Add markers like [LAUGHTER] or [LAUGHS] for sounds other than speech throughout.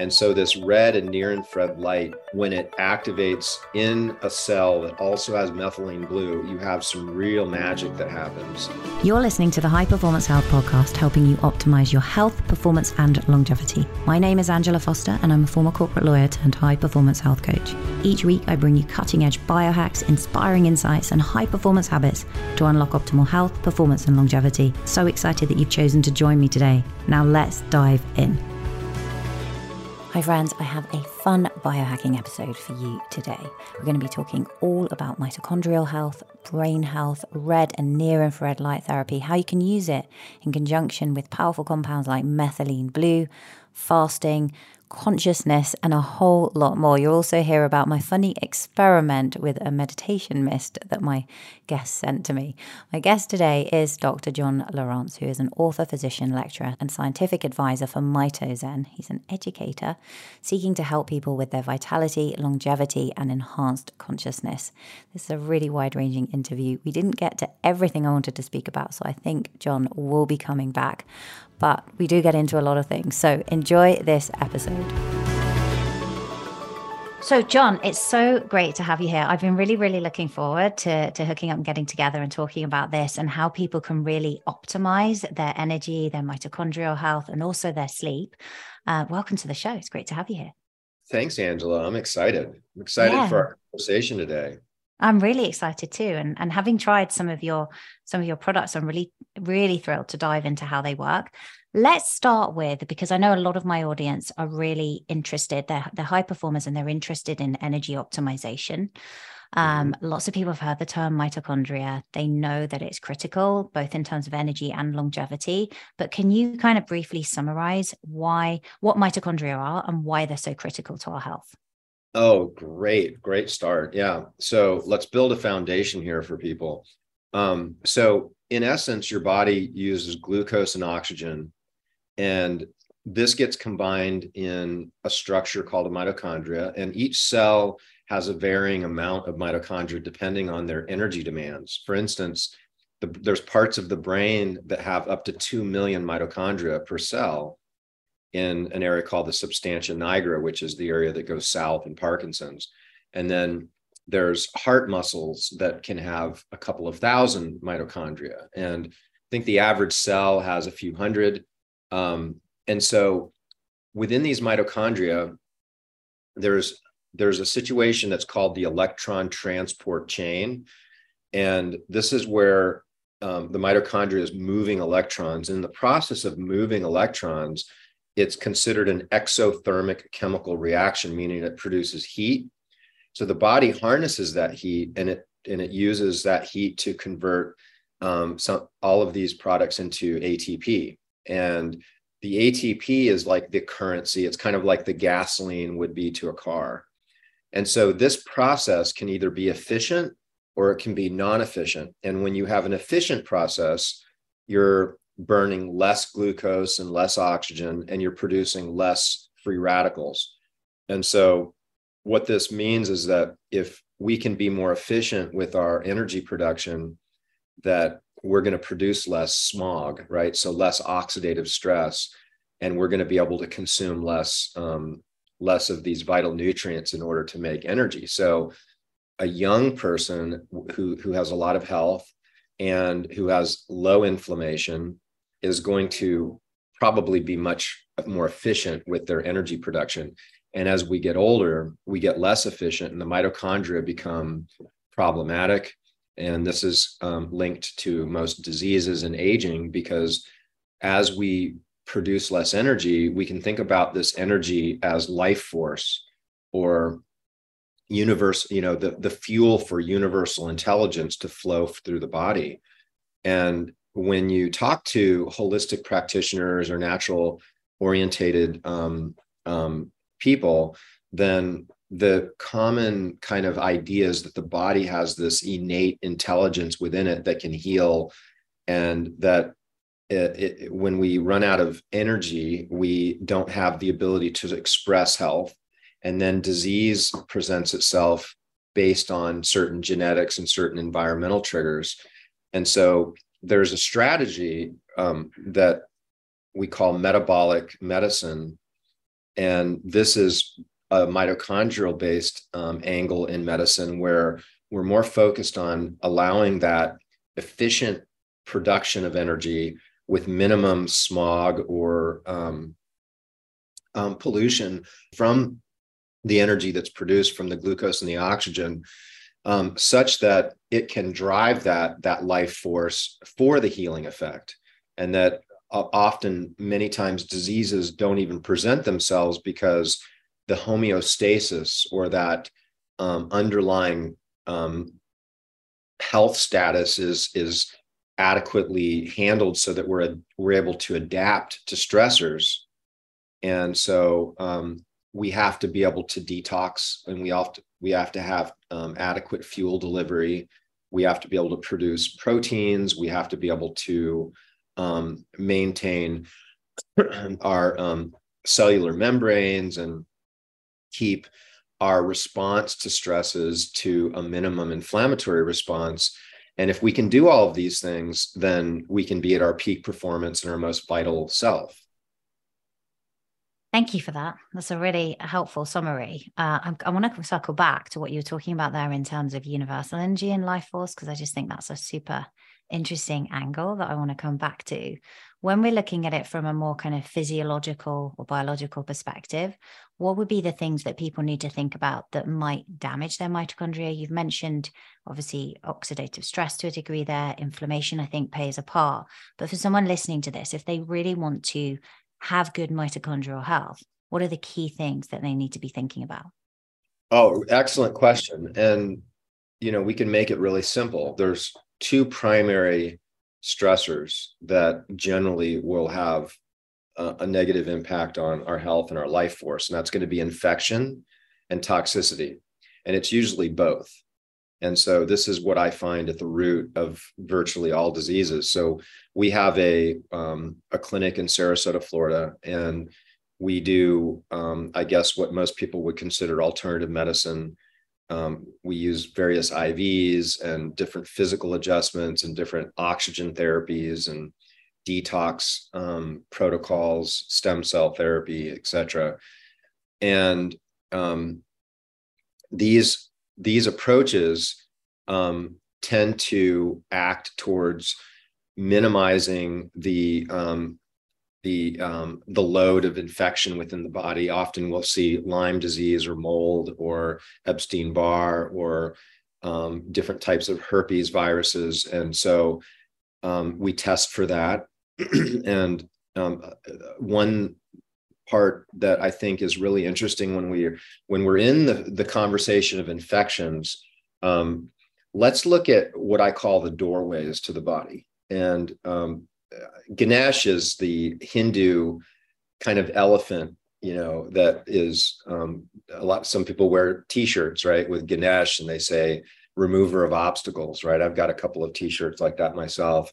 And so, this red and near infrared light, when it activates in a cell that also has methylene blue, you have some real magic that happens. You're listening to the High Performance Health Podcast, helping you optimize your health, performance, and longevity. My name is Angela Foster, and I'm a former corporate lawyer turned high performance health coach. Each week, I bring you cutting edge biohacks, inspiring insights, and high performance habits to unlock optimal health, performance, and longevity. So excited that you've chosen to join me today. Now, let's dive in. Hi, friends. I have a fun biohacking episode for you today. We're going to be talking all about mitochondrial health, brain health, red and near infrared light therapy, how you can use it in conjunction with powerful compounds like methylene blue, fasting, consciousness, and a whole lot more. You'll also hear about my funny experiment with a meditation mist that my guest sent to me. My guest today is Dr. John Lieurance, who is an author, physician, lecturer, and scientific advisor for MitoZen. He's an educator seeking to help people with their vitality, longevity, and enhanced consciousness. This is a really wide ranging interview. We didn't get to everything I wanted to speak about, so I think John will be coming back but we do get into a lot of things. So enjoy this episode. So, John, it's so great to have you here. I've been really, really looking forward to, to hooking up and getting together and talking about this and how people can really optimize their energy, their mitochondrial health, and also their sleep. Uh, welcome to the show. It's great to have you here. Thanks, Angela. I'm excited. I'm excited yeah. for our conversation today. I'm really excited too. And, and having tried some of your some of your products, I'm really, really thrilled to dive into how they work. Let's start with because I know a lot of my audience are really interested. They're, they're high performers and they're interested in energy optimization. Um, mm-hmm. Lots of people have heard the term mitochondria. They know that it's critical, both in terms of energy and longevity. But can you kind of briefly summarize why, what mitochondria are and why they're so critical to our health? Oh, great. Great start. Yeah. So let's build a foundation here for people. Um, so, in essence, your body uses glucose and oxygen, and this gets combined in a structure called a mitochondria. And each cell has a varying amount of mitochondria depending on their energy demands. For instance, the, there's parts of the brain that have up to 2 million mitochondria per cell in an area called the substantia nigra, which is the area that goes south in Parkinson's. And then there's heart muscles that can have a couple of thousand mitochondria. And I think the average cell has a few hundred. Um, and so within these mitochondria, there's there's a situation that's called the electron transport chain. And this is where um, the mitochondria is moving electrons. In the process of moving electrons, it's considered an exothermic chemical reaction, meaning it produces heat. So the body harnesses that heat and it and it uses that heat to convert um, some all of these products into ATP. And the ATP is like the currency. It's kind of like the gasoline would be to a car. And so this process can either be efficient or it can be non-efficient. And when you have an efficient process, you're burning less glucose and less oxygen, and you're producing less free radicals. And so, what this means is that if we can be more efficient with our energy production, that we're going to produce less smog, right? So less oxidative stress, and we're going to be able to consume less um, less of these vital nutrients in order to make energy. So a young person who who has a lot of health and who has low inflammation is going to probably be much more efficient with their energy production. And as we get older, we get less efficient, and the mitochondria become problematic. And this is um, linked to most diseases and aging because as we produce less energy, we can think about this energy as life force or universe, you know, the, the fuel for universal intelligence to flow through the body. And when you talk to holistic practitioners or natural orientated um, um, people, then the common kind of idea is that the body has this innate intelligence within it that can heal and that it, it, when we run out of energy we don't have the ability to express health. And then disease presents itself based on certain genetics and certain environmental triggers. And so there's a strategy um, that we call metabolic medicine. And this is a mitochondrial based um, angle in medicine where we're more focused on allowing that efficient production of energy with minimum smog or um, um, pollution from the energy that's produced from the glucose and the oxygen um, such that it can drive that that life force for the healing effect. And that uh, often many times diseases don't even present themselves because the homeostasis or that um, underlying um, health status is is adequately handled so that we're we're able to adapt to stressors. And so um, we have to be able to detox and we have to we have to have um, adequate fuel delivery. We have to be able to produce proteins. We have to be able to um, maintain [CLEARS THROAT] our um, cellular membranes and keep our response to stresses to a minimum inflammatory response. And if we can do all of these things then we can be at our peak performance and our most vital self Thank you for that. That's a really helpful summary. Uh, I, I want to circle back to what you were talking about there in terms of universal energy and life force, because I just think that's a super interesting angle that I want to come back to. When we're looking at it from a more kind of physiological or biological perspective, what would be the things that people need to think about that might damage their mitochondria? You've mentioned obviously oxidative stress to a degree there, inflammation, I think, plays a part. But for someone listening to this, if they really want to have good mitochondrial health, what are the key things that they need to be thinking about? Oh, excellent question. And, you know, we can make it really simple. There's two primary stressors that generally will have a, a negative impact on our health and our life force. And that's going to be infection and toxicity. And it's usually both. And so this is what I find at the root of virtually all diseases. So we have a um, a clinic in Sarasota, Florida, and we do, um, I guess, what most people would consider alternative medicine. Um, we use various IVs and different physical adjustments and different oxygen therapies and detox um, protocols, stem cell therapy, etc. And um, these these approaches um, tend to act towards minimizing the um, the um, the load of infection within the body. Often we'll see Lyme disease or mold or Epstein Barr or um, different types of herpes viruses, and so um, we test for that. [CLEARS THROAT] and um, one part that I think is really interesting when we when we're in the the conversation of infections. Um, let's look at what I call the doorways to the body. And um, Ganesh is the Hindu kind of elephant, you know, that is um, a lot. Some people wear T-shirts, right, with Ganesh, and they say "remover of obstacles," right? I've got a couple of T-shirts like that myself.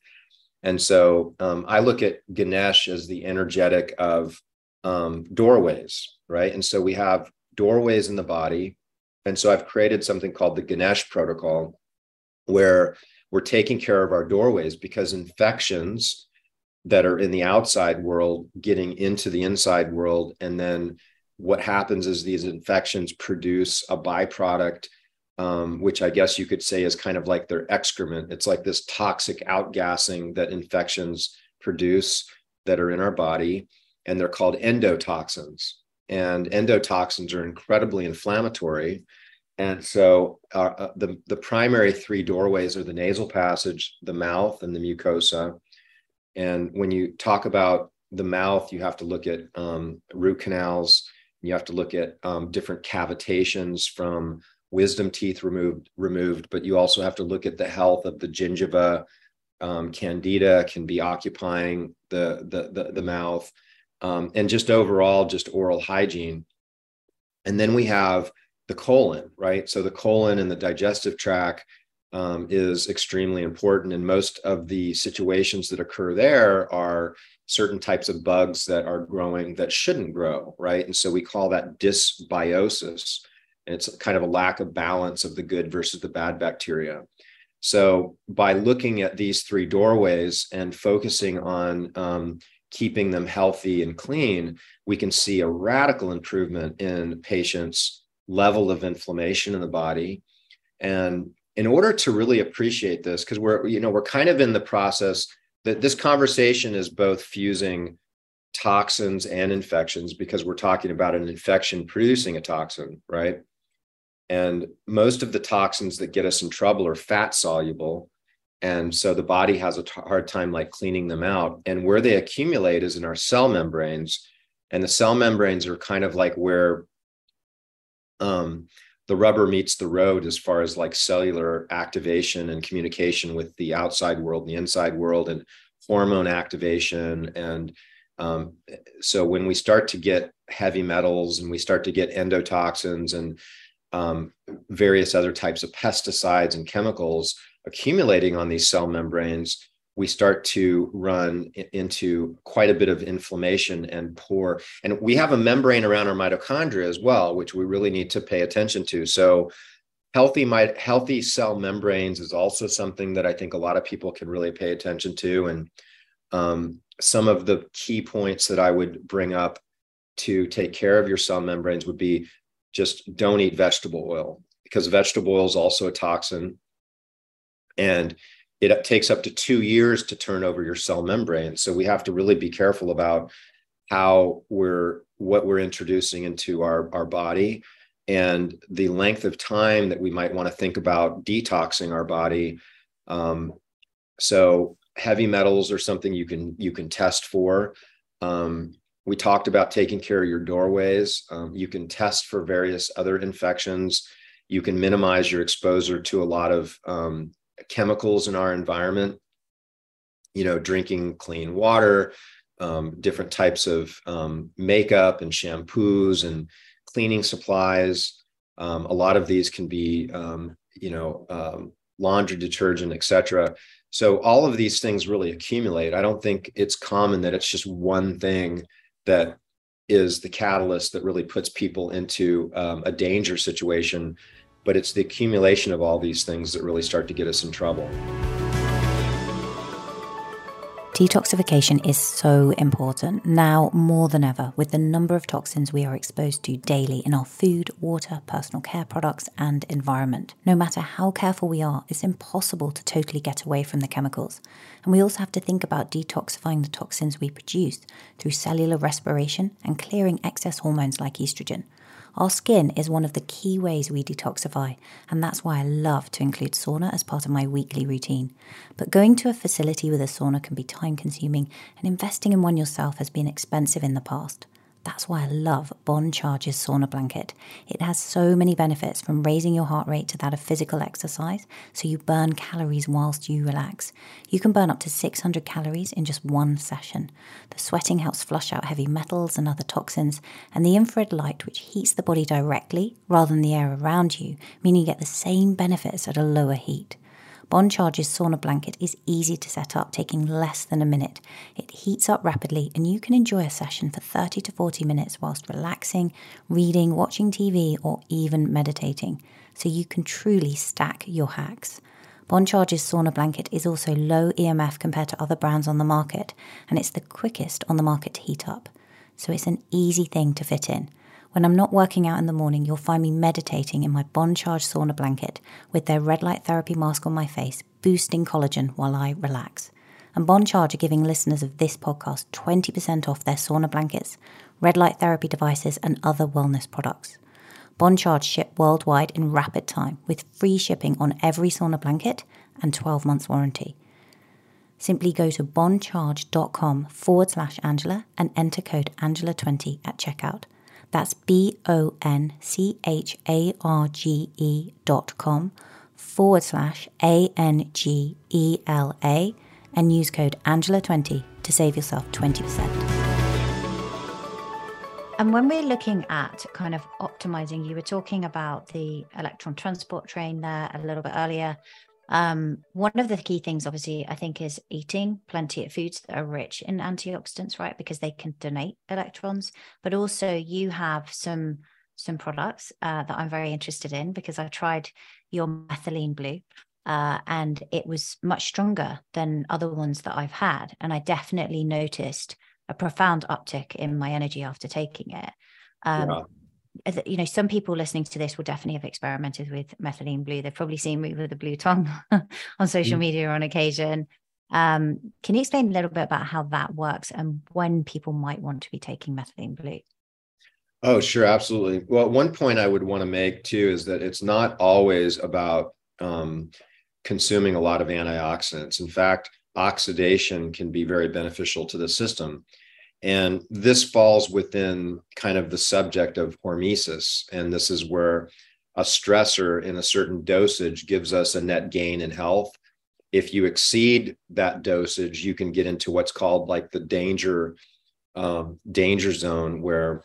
And so um, I look at Ganesh as the energetic of um, doorways, right? And so we have doorways in the body. And so I've created something called the Ganesh protocol, where we're taking care of our doorways because infections that are in the outside world getting into the inside world. And then what happens is these infections produce a byproduct, um, which I guess you could say is kind of like their excrement. It's like this toxic outgassing that infections produce that are in our body and they're called endotoxins. And endotoxins are incredibly inflammatory. And so uh, uh, the, the primary three doorways are the nasal passage, the mouth, and the mucosa. And when you talk about the mouth, you have to look at um, root canals. You have to look at um, different cavitations from wisdom teeth removed, removed, but you also have to look at the health of the gingiva. Um, candida can be occupying the, the, the, the mouth um, and just overall just oral hygiene. And then we have the colon right? So the colon and the digestive tract um, is extremely important. And most of the situations that occur there are certain types of bugs that are growing that shouldn't grow right? And so we call that dysbiosis. And it's kind of a lack of balance of the good versus the bad bacteria. So by looking at these three doorways and focusing on um, keeping them healthy and clean, we can see a radical improvement in patients' level of inflammation in the body. And in order to really appreciate this, because we're, you know, we're kind of in the process that this conversation is both fusing toxins and infections because we're talking about an infection producing a toxin, right? And most of the toxins that get us in trouble are fat soluble. And so the body has a t- hard time like cleaning them out. And where they accumulate is in our cell membranes. And the cell membranes are kind of like where um, the rubber meets the road as far as like cellular activation and communication with the outside world and the inside world and hormone activation. And um, so when we start to get heavy metals and we start to get endotoxins and um, various other types of pesticides and chemicals accumulating on these cell membranes, we start to run into quite a bit of inflammation and poor. And we have a membrane around our mitochondria as well, which we really need to pay attention to. So, healthy my, healthy cell membranes is also something that I think a lot of people can really pay attention to. And um, some of the key points that I would bring up to take care of your cell membranes would be just don't eat vegetable oil because vegetable oil is also a toxin and it takes up to two years to turn over your cell membrane so we have to really be careful about how we're what we're introducing into our our body and the length of time that we might want to think about detoxing our body um, so heavy metals are something you can you can test for um, we talked about taking care of your doorways. Um, you can test for various other infections. You can minimize your exposure to a lot of um, chemicals in our environment. You know, drinking clean water, um, different types of um, makeup and shampoos and cleaning supplies. Um, a lot of these can be, um, you know, laundry detergent, etc. So all of these things really accumulate. I don't think it's common that it's just one thing that is the catalyst that really puts people into um, a danger situation. But it's the accumulation of all these things that really start to get us in trouble. Detoxification is so important now more than ever with the number of toxins we are exposed to daily in our food, water, personal care products, and environment. No matter how careful we are, it's impossible to totally get away from the chemicals. And we also have to think about detoxifying the toxins we produce through cellular respiration and clearing excess hormones like estrogen. Our skin is one of the key ways we detoxify, and that's why I love to include sauna as part of my weekly routine. But going to a facility with a sauna can be time consuming, and investing in one yourself has been expensive in the past. That's why I love Bon Charge's sauna blanket. It has so many benefits from raising your heart rate to that of physical exercise, so you burn calories whilst you relax. You can burn up to 600 calories in just one session. The sweating helps flush out heavy metals and other toxins, and the infrared light, which heats the body directly rather than the air around you, meaning you get the same benefits at a lower heat. Bon Charge's sauna blanket is easy to set up, taking less than a minute. It heats up rapidly, and you can enjoy a session for 30 to 40 minutes whilst relaxing, reading, watching TV, or even meditating. So you can truly stack your hacks. Bon Charge's sauna blanket is also low EMF compared to other brands on the market, and it's the quickest on the market to heat up. So it's an easy thing to fit in. When I'm not working out in the morning, you'll find me meditating in my Bon Charge sauna blanket with their red light therapy mask on my face, boosting collagen while I relax. And Bon Charge are giving listeners of this podcast 20% off their sauna blankets, red light therapy devices, and other wellness products. Bon Charge ship worldwide in rapid time with free shipping on every sauna blanket and 12 months warranty. Simply go to boncharge.com forward slash Angela and enter code Angela20 at checkout. That's B O N C H A R G E dot com forward slash A N G E L A and use code Angela20 to save yourself 20%. And when we're looking at kind of optimizing, you were talking about the electron transport chain there a little bit earlier. Um, one of the key things, obviously, I think, is eating plenty of foods that are rich in antioxidants, right? Because they can donate electrons. But also, you have some some products uh, that I'm very interested in because I tried your methylene blue, uh, and it was much stronger than other ones that I've had, and I definitely noticed a profound uptick in my energy after taking it. Um, yeah you know, some people listening to this will definitely have experimented with methylene blue. They've probably seen me with a blue tongue [LAUGHS] on social mm. media on occasion. Um, can you explain a little bit about how that works and when people might want to be taking methylene blue? Oh, sure, absolutely. Well, one point I would want to make too is that it's not always about um, consuming a lot of antioxidants. In fact, oxidation can be very beneficial to the system. And this falls within kind of the subject of hormesis. And this is where a stressor in a certain dosage gives us a net gain in health. If you exceed that dosage, you can get into what's called like the danger um, danger zone, where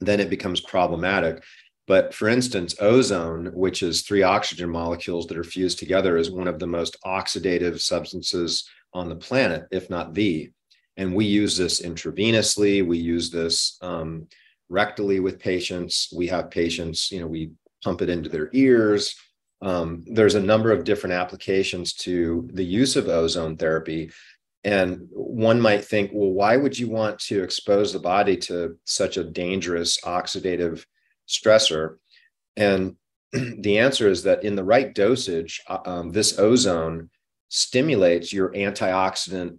then it becomes problematic. But for instance, ozone, which is three oxygen molecules that are fused together, is one of the most oxidative substances on the planet, if not the. And we use this intravenously. We use this um, rectally with patients. We have patients, you know, we pump it into their ears. Um, there's a number of different applications to the use of ozone therapy. And one might think, well, why would you want to expose the body to such a dangerous oxidative stressor? And [CLEARS THROAT] the answer is that in the right dosage, uh, um, this ozone stimulates your antioxidant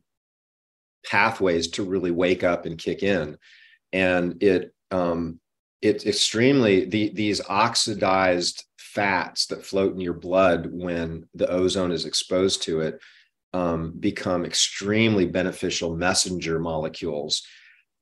pathways to really wake up and kick in. And it um, it's extremely the, these oxidized fats that float in your blood when the ozone is exposed to it um, become extremely beneficial messenger molecules.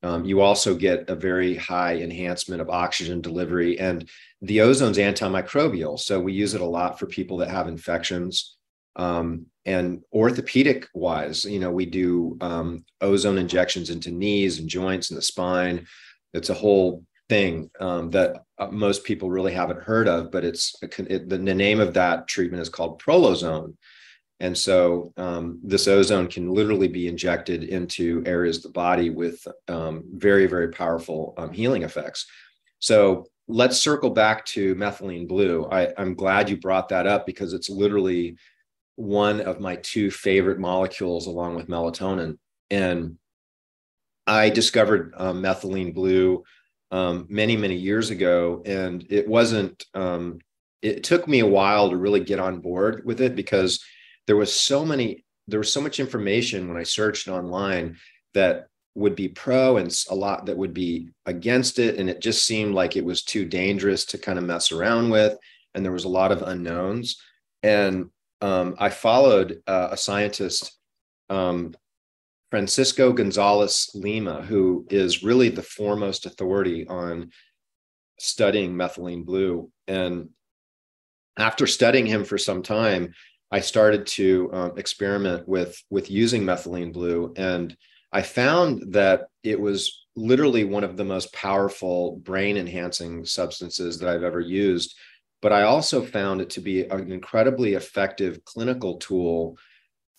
Um, you also get a very high enhancement of oxygen delivery, and the ozone's antimicrobial. So we use it a lot for people that have infections. Um, and orthopedic wise, you know, we do um, ozone injections into knees and joints and the spine. It's a whole thing um, that uh, most people really haven't heard of, but it's it, the, name of that treatment is called prolozone. And so um, this ozone can literally be injected into areas of the body with um, very, very powerful um, healing effects. So let's circle back to methylene blue. I, I'm glad you brought that up because it's literally one of my two favorite molecules along with melatonin. And I discovered um, methylene blue um, many, many years ago. And it wasn't, um, it took me a while to really get on board with it because there was so many there was so much information when i searched online that would be pro and a lot that would be against it and it just seemed like it was too dangerous to kind of mess around with and there was a lot of unknowns and um, i followed uh, a scientist um, francisco gonzalez lima who is really the foremost authority on studying methylene blue and after studying him for some time I started to um, experiment with with using methylene blue, and I found that it was literally one of the most powerful brain enhancing substances that I've ever used. But I also found it to be an incredibly effective clinical tool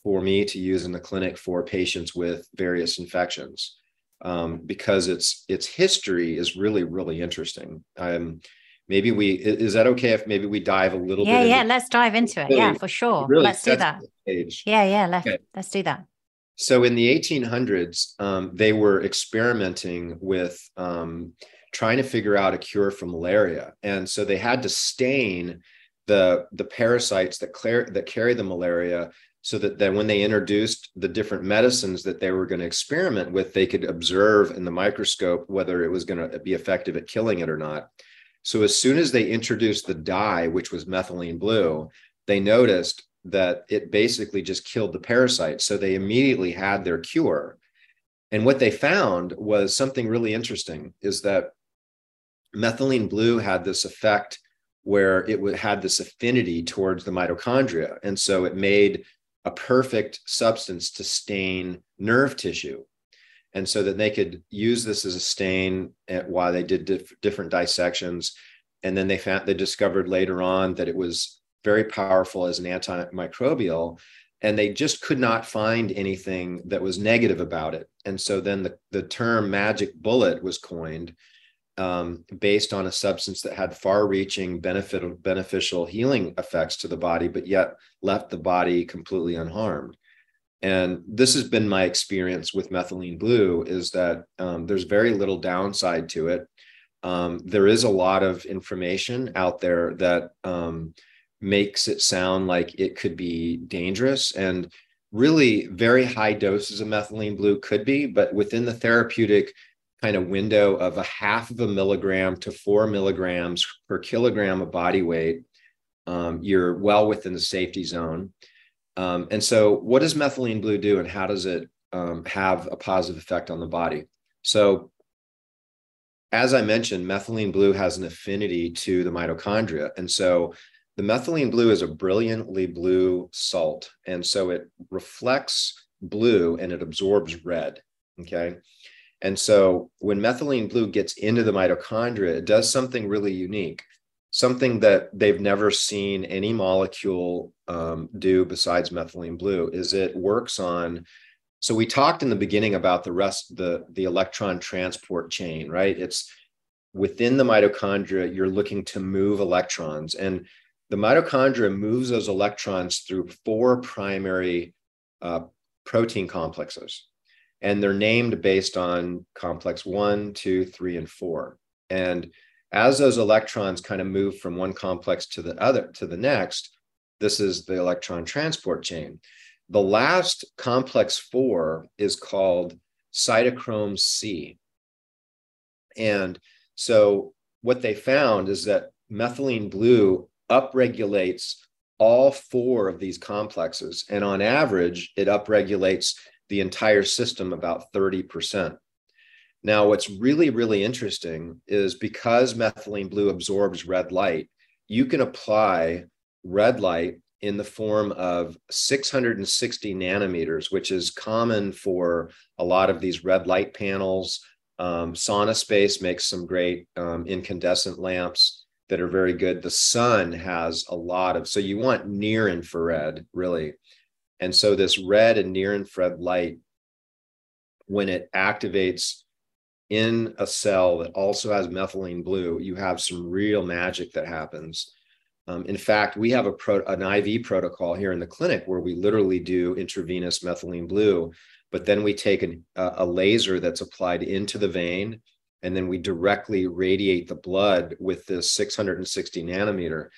for me to use in the clinic for patients with various infections um, because its its history is really really interesting. I'm maybe we is that okay if maybe we dive a little yeah, bit yeah let's dive into it. Really, yeah for sure. really let's do that. yeah yeah let's okay. let's do that. So in the 1800s um, they were experimenting with um, trying to figure out a cure for malaria and so they had to stain the the parasites that, clear, that carry the malaria so that, that when they introduced the different medicines that they were going to experiment with they could observe in the microscope whether it was going to be effective at killing it or not so as soon as they introduced the dye, which was methylene blue, they noticed that it basically just killed the parasite. So they immediately had their cure. And what they found was something really interesting is that methylene blue had this effect where it had this affinity towards the mitochondria. And so it made a perfect substance to stain nerve tissue. And so that they could use this as a stain at, while they did dif- different dissections. And then they found they discovered later on that it was very powerful as an antimicrobial. And they just could not find anything that was negative about it. And so then the, the term magic bullet was coined um, based on a substance that had far-reaching benefit, beneficial healing effects to the body but yet left the body completely unharmed And this has been my experience with methylene blue is that um, there's very little downside to it. Um, there is a lot of information out there that um, makes it sound like it could be dangerous. And really, very high doses of methylene blue could be, but within the therapeutic kind of window of a half of a milligram to four milligrams per kilogram of body weight, um, you're well within the safety zone. Um, and so, what does methylene blue do, and how does it um, have a positive effect on the body? So, as I mentioned, methylene blue has an affinity to the mitochondria. And so, the methylene blue is a brilliantly blue salt. And so, it reflects blue and it absorbs red. Okay. And so, when methylene blue gets into the mitochondria, it does something really unique something that they've never seen any molecule um, do besides methylene blue is it works on so we talked in the beginning about the rest the the electron transport chain right? It's within the mitochondria you're looking to move electrons and the mitochondria moves those electrons through four primary uh, protein complexes and they're named based on complex one two three and four. And as those electrons kind of move from one complex to the other to the next this is the electron transport chain. The last complex four is called cytochrome c. And so what they found is that methylene blue upregulates all four of these complexes. And on average it upregulates the entire system about 30% now, what's really, really interesting is because methylene blue absorbs red light, you can apply red light in the form of 660 nanometers, which is common for a lot of these red light panels. Um, SaunaSpace makes some great um, incandescent lamps that are very good. The sun has a lot of, so you want near infrared, really. And so this red and near infrared light, when it activates in a cell that also has methylene blue, you have some real magic that happens. Um, in fact, we have a pro- an IV protocol here in the clinic where we literally do intravenous methylene blue, but then we take an, a laser that's applied into the vein, and then we directly radiate the blood with this 660 nanometer.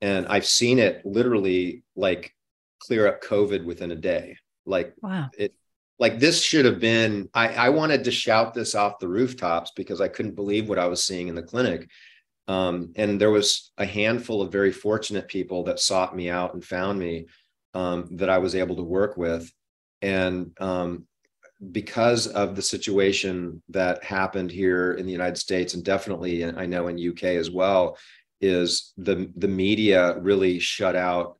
And I've seen it literally like clear up COVID within a day. Like wow. it like this should have been I, I wanted to shout this off the rooftops because i couldn't believe what i was seeing in the clinic um, and there was a handful of very fortunate people that sought me out and found me um, that i was able to work with and um, because of the situation that happened here in the united states and definitely i know in uk as well is the the media really shut out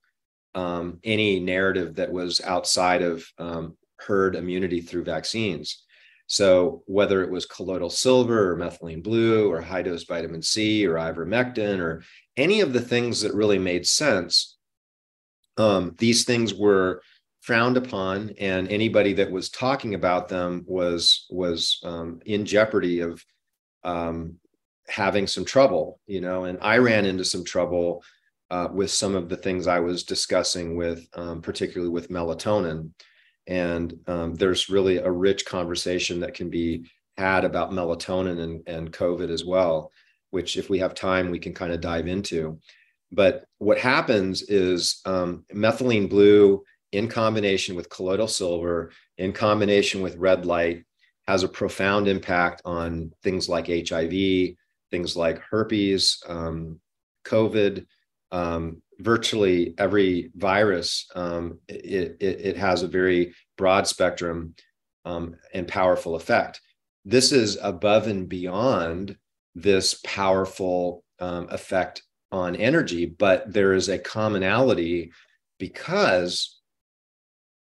um, any narrative that was outside of um, herd immunity through vaccines. So whether it was colloidal silver or methylene blue or high dose vitamin C or ivermectin or any of the things that really made sense, um, these things were frowned upon, and anybody that was talking about them was was um, in jeopardy of um, having some trouble. You know, and I ran into some trouble uh, with some of the things I was discussing with, um, particularly with melatonin. And um, there's really a rich conversation that can be had about melatonin and, and COVID as well, which, if we have time, we can kind of dive into. But what happens is um, methylene blue in combination with colloidal silver, in combination with red light, has a profound impact on things like HIV, things like herpes, um, COVID, um, virtually every virus, um, it, it, it, has a very broad spectrum um, and powerful effect. This is above and beyond this powerful um, effect on energy, but there is a commonality because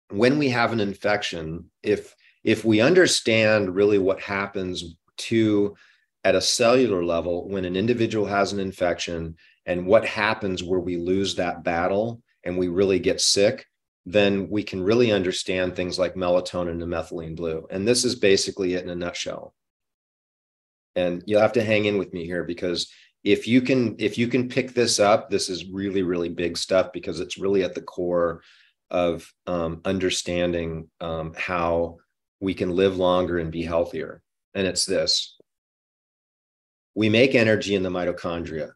when we have an infection, if if we understand really what happens to at a cellular level when an individual has an infection and what happens where we lose that battle and we really get sick, then we can really understand things like melatonin and methylene blue. And this is basically it in a nutshell. And you'll have to hang in with me here because if you can if you can pick this up, this is really really big stuff because it's really at the core of um, understanding um, how we can live longer and be healthier. And it's this we make energy in the mitochondria.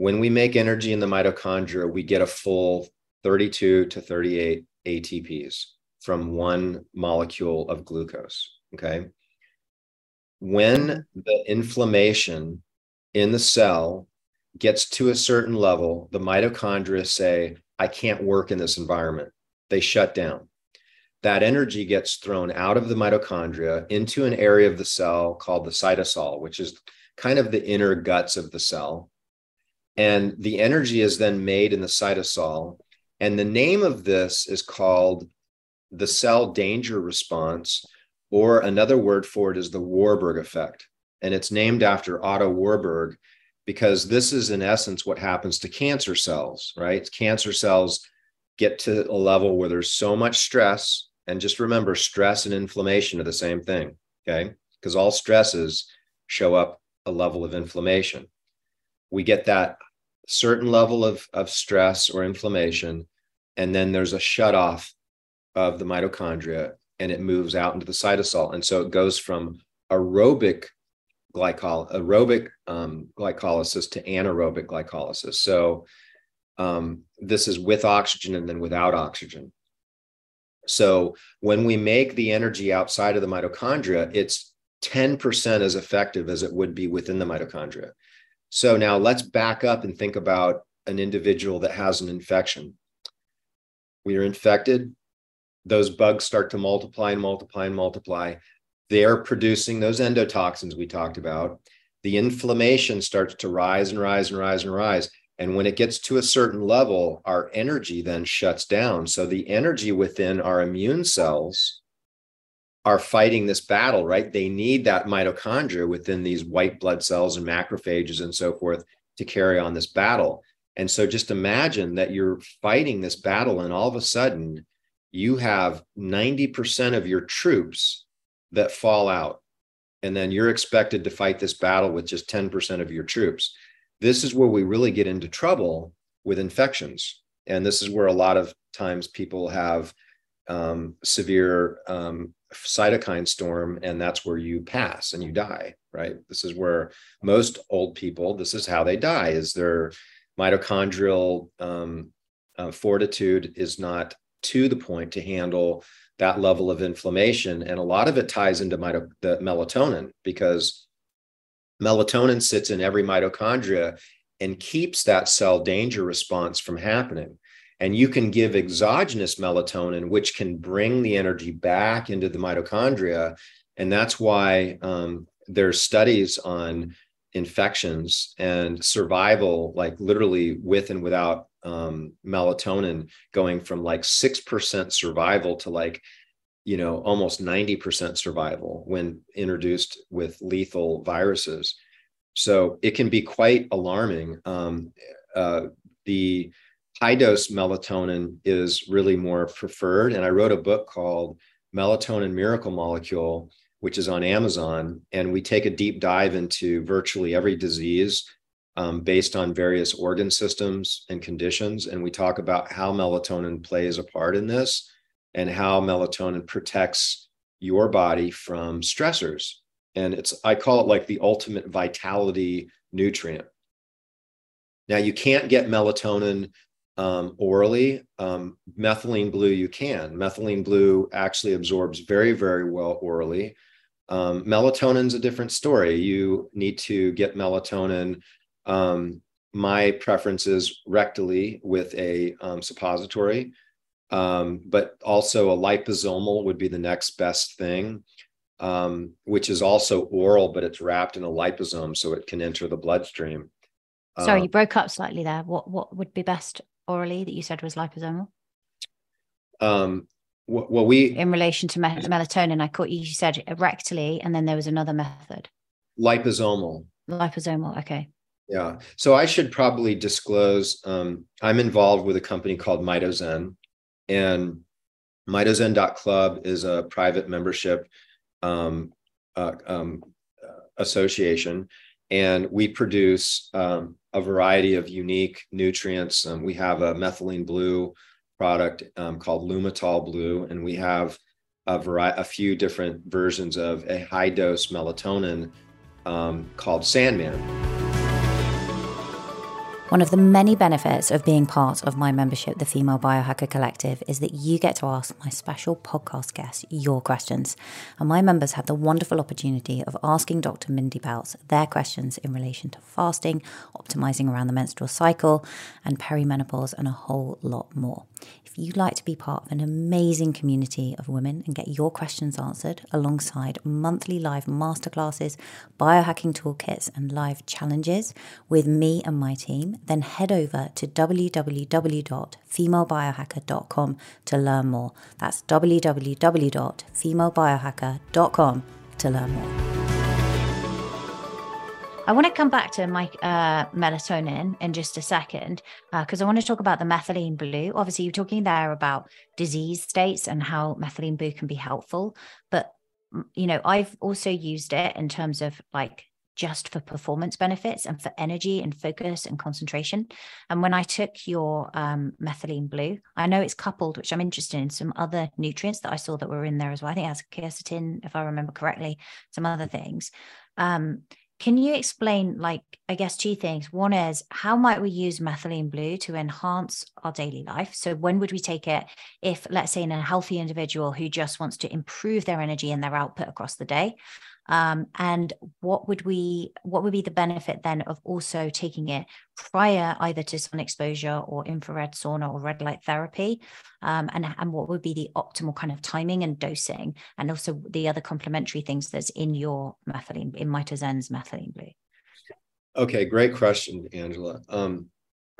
When we make energy in the mitochondria, we get a full 32 to 38 ATPs from one molecule of glucose. Okay. When the inflammation in the cell gets to a certain level, the mitochondria say, I can't work in this environment. They shut down. That energy gets thrown out of the mitochondria into an area of the cell called the cytosol, which is kind of the inner guts of the cell. And the energy is then made in the cytosol. And the name of this is called the cell danger response, or another word for it is the Warburg effect. And it's named after Otto Warburg because this is, in essence, what happens to cancer cells, right? Cancer cells get to a level where there's so much stress. And just remember, stress and inflammation are the same thing, okay? Because all stresses show up a level of inflammation. We get that certain level of, of stress or inflammation, and then there's a shut off of the mitochondria and it moves out into the cytosol. And so it goes from aerobic glycol aerobic um, glycolysis to anaerobic glycolysis. So um, this is with oxygen and then without oxygen. So when we make the energy outside of the mitochondria, it's 10% as effective as it would be within the mitochondria. So now let's back up and think about an individual that has an infection. We are infected, those bugs start to multiply and multiply and multiply. They're producing those endotoxins we talked about. The inflammation starts to rise and rise and rise and rise. And when it gets to a certain level, our energy then shuts down. So the energy within our immune cells are fighting this battle, right? They need that mitochondria within these white blood cells and macrophages and so forth to carry on this battle. And so just imagine that you're fighting this battle, and all of a sudden, you have 90% of your troops that fall out. And then you're expected to fight this battle with just 10% of your troops. This is where we really get into trouble with infections. And this is where a lot of times people have um, severe um, cytokine storm, and that's where you pass and you die, right? This is where most old people, this is how they die, is their mitochondrial um, uh, fortitude is not to the point to handle that level of inflammation. And a lot of it ties into mito- the melatonin because melatonin sits in every mitochondria and keeps that cell danger response from happening. And you can give exogenous melatonin, which can bring the energy back into the mitochondria. And that's why um, there's studies on infections and survival, like literally with and without um, melatonin going from like 6% survival to like you know almost 90% survival when introduced with lethal viruses so it can be quite alarming um, uh, the high dose melatonin is really more preferred and i wrote a book called melatonin miracle molecule which is on amazon and we take a deep dive into virtually every disease um, based on various organ systems and conditions. And we talk about how melatonin plays a part in this and how melatonin protects your body from stressors. And it's, I call it like the ultimate vitality nutrient. Now, you can't get melatonin um, orally. Um, methylene blue, you can. Methylene blue actually absorbs very, very well orally. Um, melatonin's a different story. You need to get melatonin um, my preference is rectally with a um, suppository, um, but also a liposomal would be the next best thing, um, which is also oral, but it's wrapped in a liposome so it can enter the bloodstream. Sorry, uh, you broke up slightly there. What what would be best orally that you said was liposomal? Um, well, we in relation to me- melatonin, I caught you. You said rectally, and then there was another method. Liposomal. Liposomal. Okay. Yeah. So I should probably disclose um, I'm involved with a company called MitoZen, and mitozen.club is a private membership um, uh, um, association. And we produce um, a variety of unique nutrients. Um, we have a methylene blue product um, called Lumitol Blue, and we have a, variety, a few different versions of a high dose melatonin um, called Sandman. One of the many benefits of being part of my membership, the Female Biohacker Collective, is that you get to ask my special podcast guests your questions. And my members have the wonderful opportunity of asking Dr. Mindy Pelz their questions in relation to fasting, optimizing around the menstrual cycle, and perimenopause, and a whole lot more. If you'd like to be part of an amazing community of women and get your questions answered alongside monthly live masterclasses, biohacking toolkits, and live challenges with me and my team, then head over to www.femalebiohacker.com to learn more. That's www.femalebiohacker.com to learn more. I want to come back to my uh, melatonin in just a second because uh, I want to talk about the methylene blue. Obviously, you're talking there about disease states and how methylene blue can be helpful, but you know, I've also used it in terms of like just for performance benefits and for energy and focus and concentration. And when I took your um, methylene blue, I know it's coupled, which I'm interested in, some other nutrients that I saw that were in there as well. I think it has quercetin, if I remember correctly, some other things. Um, can you explain, like, I guess, two things? One is how might we use methylene blue to enhance our daily life? So, when would we take it if, let's say, in a healthy individual who just wants to improve their energy and their output across the day? Um, and what would we what would be the benefit then of also taking it prior either to sun exposure or infrared sauna or red light therapy? Um, and, and what would be the optimal kind of timing and dosing? And also the other complementary things that's in your methylene in mitozen's methylene blue. Okay great question angela. Um,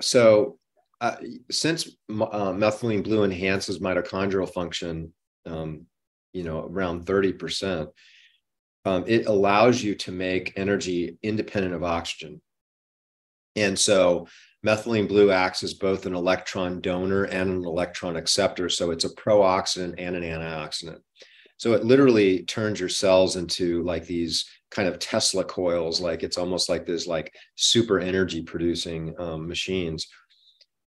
so uh, since uh, methylene blue enhances mitochondrial function um, you know around 30% um, it allows you to make energy independent of oxygen. And so methylene blue acts as both an electron donor and an electron acceptor. So it's a pro-oxidant and an antioxidant. So it literally turns your cells into like these kind of Tesla coils, like it's almost like this like super energy producing um, machines.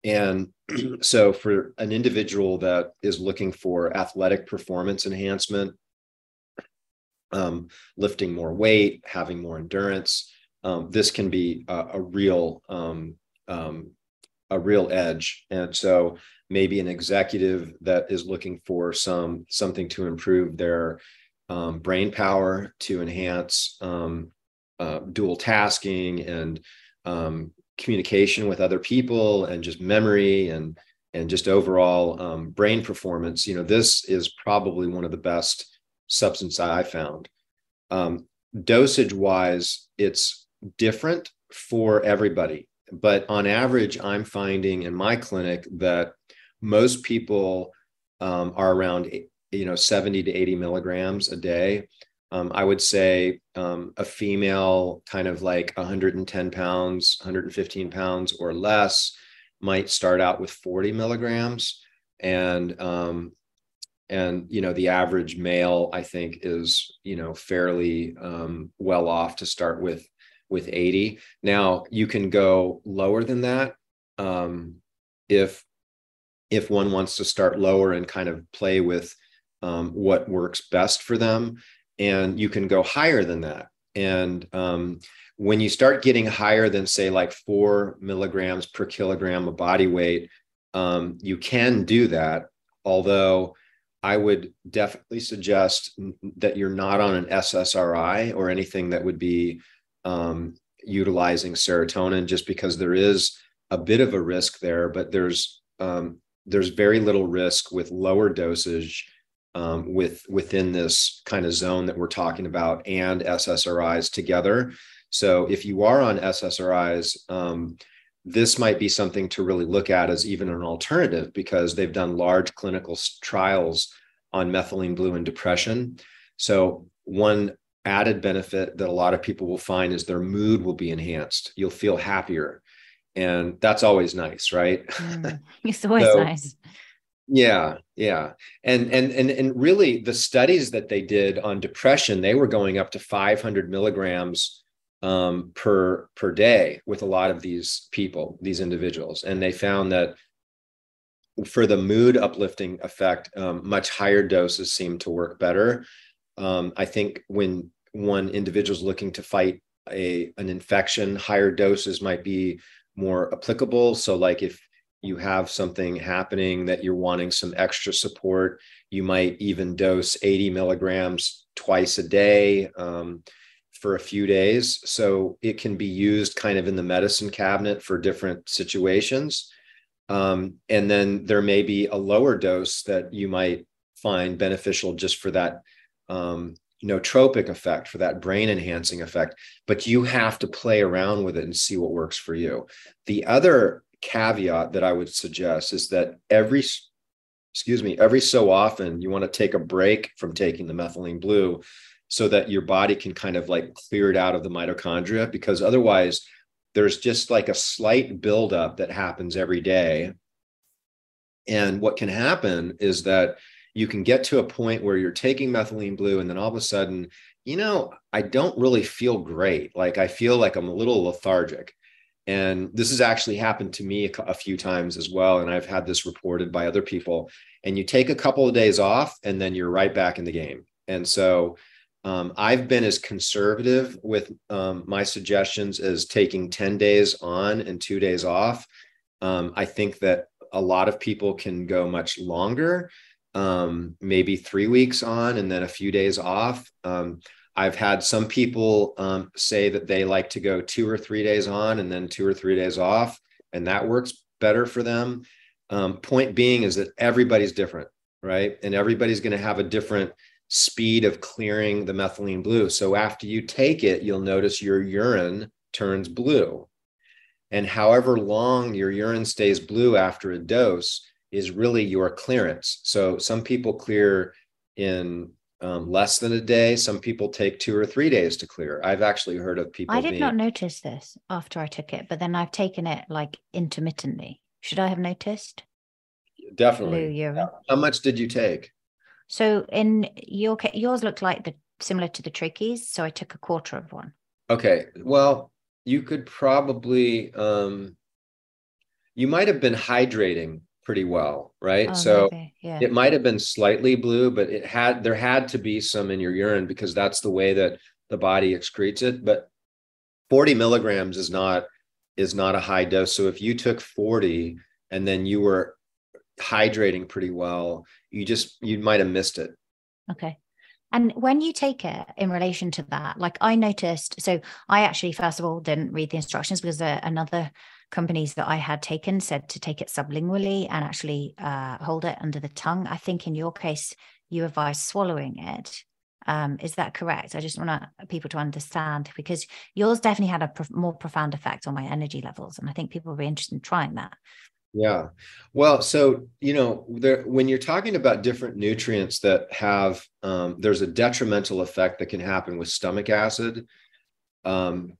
And [CLEARS THROAT] so for an individual that is looking for athletic performance enhancement, um, lifting more weight, having more endurance. Um, this can be a, a real um, um, a real edge. And so maybe an executive that is looking for some something to improve their um, brain power to enhance um, uh, dual tasking and communication with other people and just memory and and just overall brain performance. You know, this is probably one of the best substance I found. Um, dosage wise, it's different for everybody. But on average, I'm finding in my clinic that most people um, are around you know 70 to 80 milligrams a day. Um, I would say um, a female, kind of like 110 pounds, 115 pounds or less, might start out with 40 milligrams. And um, and you know the average male i think is you know fairly um, well off to start with with 80 now you can go lower than that um, if if one wants to start lower and kind of play with um, what works best for them. And you can go higher than that. And um, when you start getting higher than say like four milligrams per kilogram of body weight um, you can do that. Although I would definitely suggest that you're not on an SSRI or anything that would be um, utilizing serotonin, just because there is a bit of a risk there, but there's um, there's very little risk with lower dosage um, with within this kind of zone that we're talking about and SSRIs together. So if you are on SSRIs, um, this might be something to really look at as even an alternative because they've done large clinical trials on methylene blue and depression. So, one added benefit that a lot of people will find is their mood will be enhanced. You'll feel happier. And that's always nice, right? Mm, [LAUGHS] it's always so, nice. Yeah, yeah. And and and and really the studies that they did on depression, they were going up to 500 milligrams um, per per day with a lot of these people, these individuals, and they found that for the mood uplifting effect, um, much higher doses seem to work better. Um, I think when one individual is looking to fight a an infection, higher doses might be more applicable. So, like if you have something happening that you're wanting some extra support, you might even dose 80 milligrams twice a day um, for a few days. So it can be used kind of in the medicine cabinet for different situations. Um, and then there may be a lower dose that you might find beneficial just for that um, nootropic effect, for that brain enhancing effect. But you have to play around with it and see what works for you. The other caveat that I would suggest is that every excuse me, every so often you want to take a break from taking the methylene blue so that your body can kind of like clear it out of the mitochondria because otherwise there's just like a slight buildup that happens every day. And what can happen is that you can get to a point where you're taking methylene blue and then all of a sudden, you know, I don't really feel great. Like I feel like I'm a little lethargic. And this has actually happened to me a, few times as well. And I've had this reported by other people. And you take a couple of days off and then you're right back in the game. And so um, I've been as conservative with um, my suggestions as taking 10 days on and two days off. Um, I think that a lot of people can go much longer, um, maybe three weeks on and then a few days off. Um, I've had some people um, say that they like to go two or three days on and then two or three days off, and that works better for them. point being is that everybody's different, right? And everybody's going to have a different speed of clearing the methylene blue. So after you take it, you'll notice your urine turns blue. And however long your urine stays blue after a dose is really your clearance. So some people clear in um, less than a day. Some people take two or three days to clear. I've actually heard of people. I did being... not notice this after I took it, but then I've taken it like intermittently. Should I have noticed? Definitely. Blue urine. How much did you take? So in your yours looked like the similar to the troches, so I took a quarter of one. Okay. Well, you could probably um you might have been hydrating pretty well, right? Oh, so yeah. it might have been slightly blue, but it had there had to be some in your urine because that's the way that the body excretes it. But 40 milligrams is not is not a high dose. So if you took 40 and then you were hydrating pretty well, you just you might have missed it. Okay. And when you take it in relation to that, like I noticed, so I actually, first of all, didn't read the instructions because uh, another companies that I had taken said to take it sublingually and actually uh, hold it under the tongue. I think in your case, you advise swallowing it. Um, is that correct? I just want people to understand because yours definitely had a pro- more profound effect on my energy levels. And I think people will be interested in trying that. Yeah. Well, so, you know, there, when you're talking about different nutrients that have, um, there's a detrimental effect that can happen with stomach acid. Um,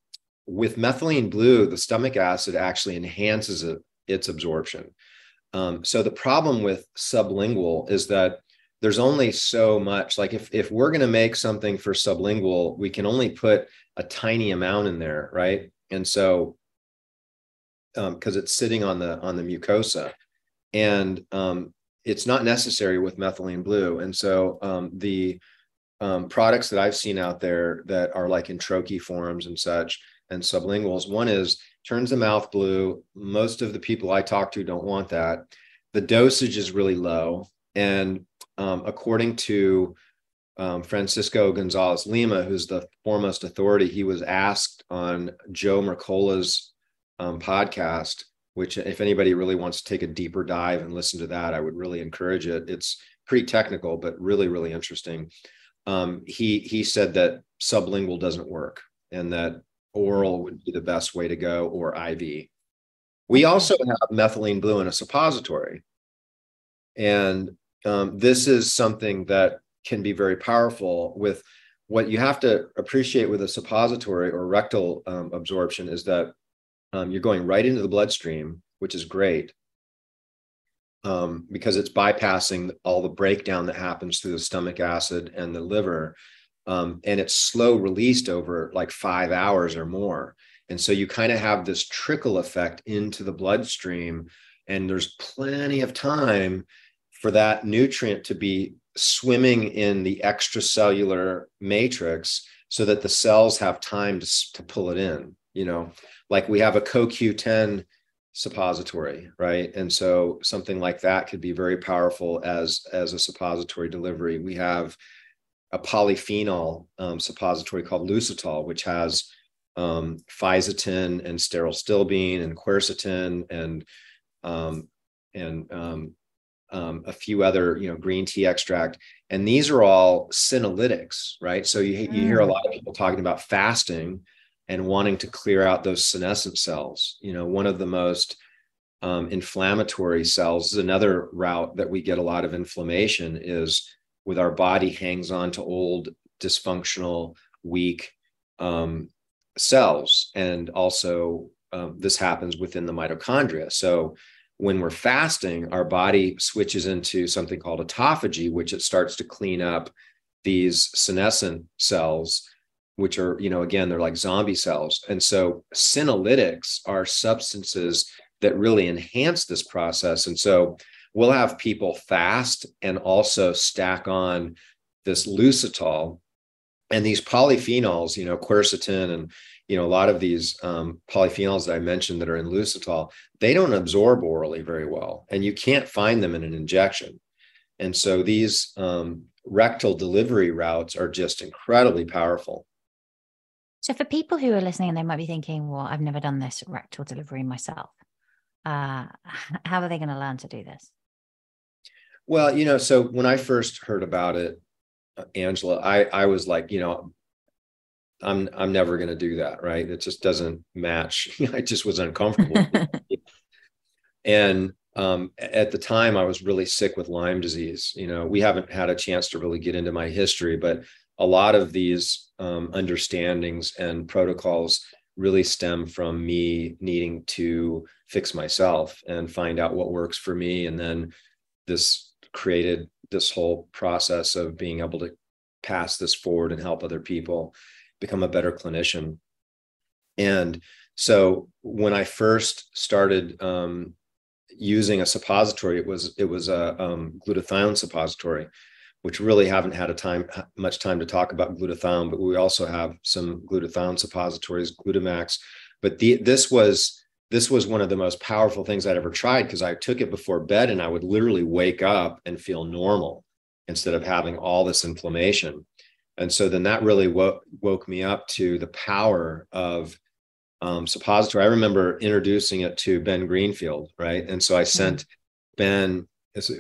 with methylene blue, the stomach acid actually enhances it, its absorption. Um, so the problem with sublingual is that there's only so much. Like if if we're going to make something for sublingual, we can only put a tiny amount in there, right? And so because um, it's sitting on the on the mucosa, and um, it's not necessary with methylene blue. And so um, the um, products that I've seen out there that are like in troche forms and such and sublinguals, one is turns the mouth blue. Most of the people I talk to don't want that. The dosage is really low, and um, according to um, Francisco Gonzalez Lima, who's the foremost authority, he was asked on Joe Mercola's um, podcast, which if anybody really wants to take a deeper dive and listen to that, I would really encourage it. It's pretty technical, but really, really interesting. Um, he he said that sublingual doesn't work and that oral would be the best way to go or IV. We also have methylene blue in a suppository. And um, this is something that can be very powerful with what you have to appreciate with a suppository or rectal um, absorption is that um, you're going right into the bloodstream, which is great um, because it's bypassing all the breakdown that happens through the stomach acid and the liver. Um, and it's slow released over like five hours or more. And so you kind of have this trickle effect into the bloodstream. and there's plenty of time for that nutrient to be swimming in the extracellular matrix so that the cells have time to, to pull it in you know like we have a coq10 suppository right and so something like that could be very powerful as as a suppository delivery we have a polyphenol um, suppository called Lucitol, which has um, fisetin and pterostilbene and quercetin and um, and um, um, a few other, you know, green tea extract. And these are all senolytics, right? So you, you hear a mm. lot of people talking about fasting and wanting to clear out those senescent cells. You know, one of the most um, inflammatory cells is another route that we get a lot of inflammation is with our body hangs on to old, dysfunctional, weak um, cells. And also, um, this happens within the mitochondria. So, when we're fasting, our body switches into something called autophagy, which it starts to clean up these senescent cells, which are, you know, again, they're like zombie cells. And so senolytics are substances that really enhance this process. And so we'll have people fast and also stack on this Lucitol and these polyphenols, you know, quercetin and you know a lot of these um, polyphenols that I mentioned that are in Lucitol, they don't absorb orally very well, and you can't find them in an injection. And so these um, rectal delivery routes are just incredibly powerful. So for people who are listening, and they might be thinking, "Well, I've never done this rectal delivery myself. Uh, how are they going to learn to do this?" Well, you know, so when I first heard about it, uh, Angela, I I was like, you know, I'm I'm never going to do that, right? It just doesn't match. [LAUGHS] I just was uncomfortable. [LAUGHS] and um, at the time, I was really sick with Lyme disease. You know, we haven't had a chance to really get into my history, but a lot of these um, understandings and protocols really stem from me needing to fix myself and find out what works for me, and then this created this whole process of being able to pass this forward and help other people become a better clinician. And so when I first started um, using a suppository, it was it was a um, glutathione suppository, which really haven't had a time much time to talk about glutathione, but we also have some glutathione suppositories, Glutamax. But the, this was this was one of the most powerful things I'd ever tried because I took it before bed and I would literally wake up and feel normal instead of having all this inflammation and so then that really woke, woke me up to the power of um, suppository. I remember introducing it to Ben Greenfield, right? And so I mm-hmm. sent Ben,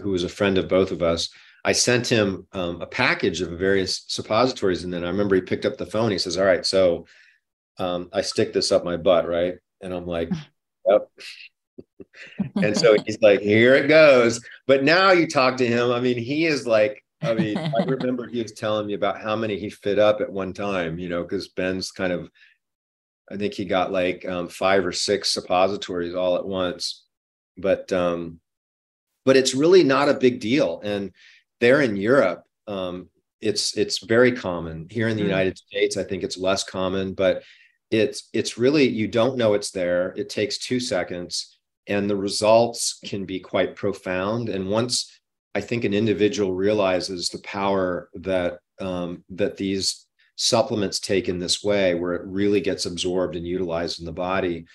who was a friend of both of us, I sent him um, a package of various suppositories. And then I remember he picked up the phone. He says, All right, so um, I stick this up my butt, right? And I'm like, [LAUGHS] Yep. [LAUGHS] and so he's like, Here it goes. But now you talk to him, I mean, he is like I mean, I [LAUGHS] remember he was telling me about how many he fit up at one time, you know, because Ben's kind of, I think he got like um, five or six suppositories all at once. But, um, but it's really not a big deal. And there in Europe, um, it's it's very common. Here in the mm. United States, I think it's less common, but it's it's really you don't know it's there. It takes two seconds, and the results can be quite profound. And once I think an individual realizes the power that um, that these supplements take in this way, where it really gets absorbed and utilized in the body,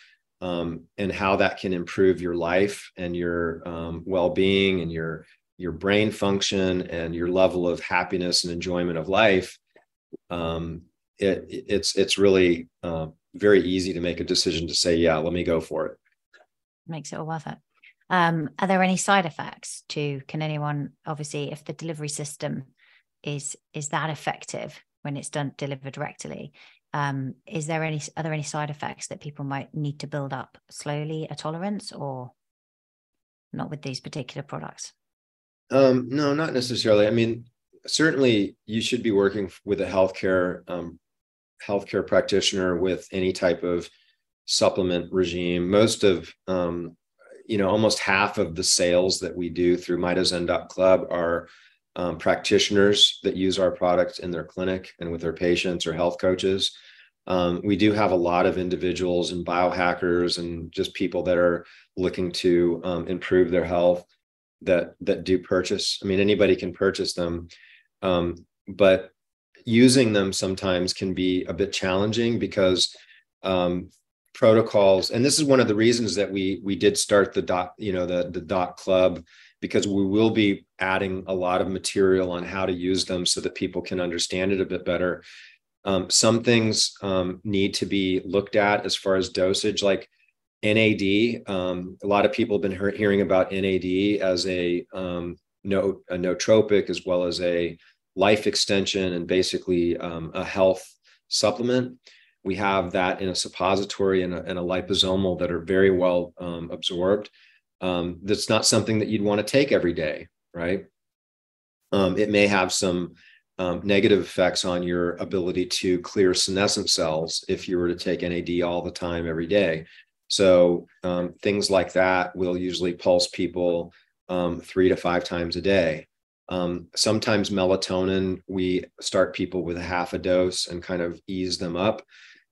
um, and how that can improve your life and your um, well-being and your your brain function and your level of happiness and enjoyment of life. Um, it, it's it's really uh, very easy to make a decision to say, yeah, let me go for it. Makes it all worth it. Um, are there any side effects to? Can anyone obviously, if the delivery system is is that effective when it's done delivered directly? Um, is there any are there any side effects that people might need to build up slowly a tolerance or not with these particular products? Um, no, not necessarily. I mean, certainly you should be working with a healthcare um, healthcare practitioner with any type of supplement regime. Most of um, you know, almost half of the sales that we do through mitozen.club are um, practitioners that use our products in their clinic and with their patients or health coaches. Um, we do have a lot of individuals and biohackers and just people that are looking to um, improve their health that that do purchase. I mean, anybody can purchase them, um, but using them sometimes can be a bit challenging because um, protocols and this is one of the reasons that we we did start the dot you know the the dot club because we will be adding a lot of material on how to use them so that people can understand it a bit better um, some things um, need to be looked at as far as dosage like nad um, a lot of people have been he- hearing about nad as a um, no a nootropic as well as a life extension and basically um, a health supplement we have that in a suppository and a, and a liposomal that are very well um, absorbed. Um, that's not something that you'd want to take every day, right? Um, it may have some um, negative effects on your ability to clear senescent cells if you were to take NAD all the time every day. So um, things like that will usually pulse people um, three to five times a day. sometimes melatonin, we start people with a half a dose and kind of ease them up.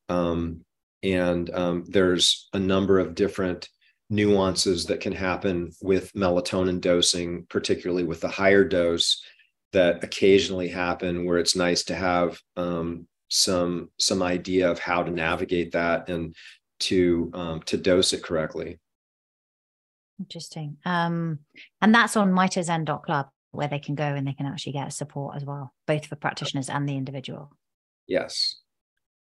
Um, and um, there's a number of different nuances that can happen with melatonin dosing, particularly with the higher dose that occasionally happen where it's nice to have um, some some idea of how to navigate that and to um, to dose it correctly. Interesting. Um, and that's on mitozen.club where they can go and they can actually get support as well, both for practitioners and the individual. Yes.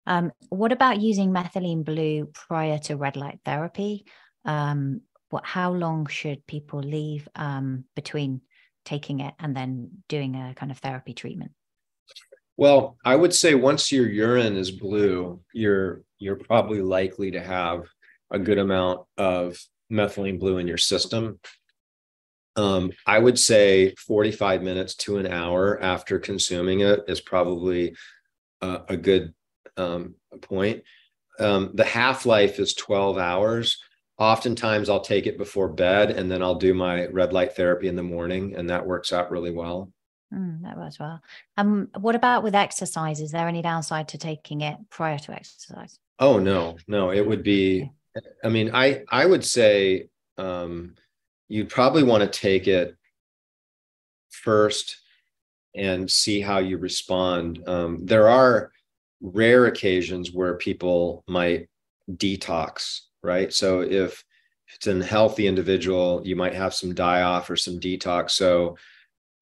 Um, what about using methylene blue prior to red light therapy? Um, what, how long should people leave um, between taking it and then doing a kind of therapy treatment? Well, I would say once your urine is blue, you're you're probably likely to have a good amount of methylene blue in your system. Um, I would say 45 minutes to an hour after consuming it is probably a, a good um, point. Um, the half life is 12 hours. Oftentimes, I'll take it before bed and then I'll do my red light therapy in the morning, and that works out really well. Mm, that works well. Um, what about with exercise? Is there any downside to taking it prior to exercise? Oh no, no. It would be. I mean, I I would say um, you'd probably want to take it first and see how you respond. Um, there are rare occasions where people might detox, right? So if it's a healthy individual, you might have some die off or some detox. So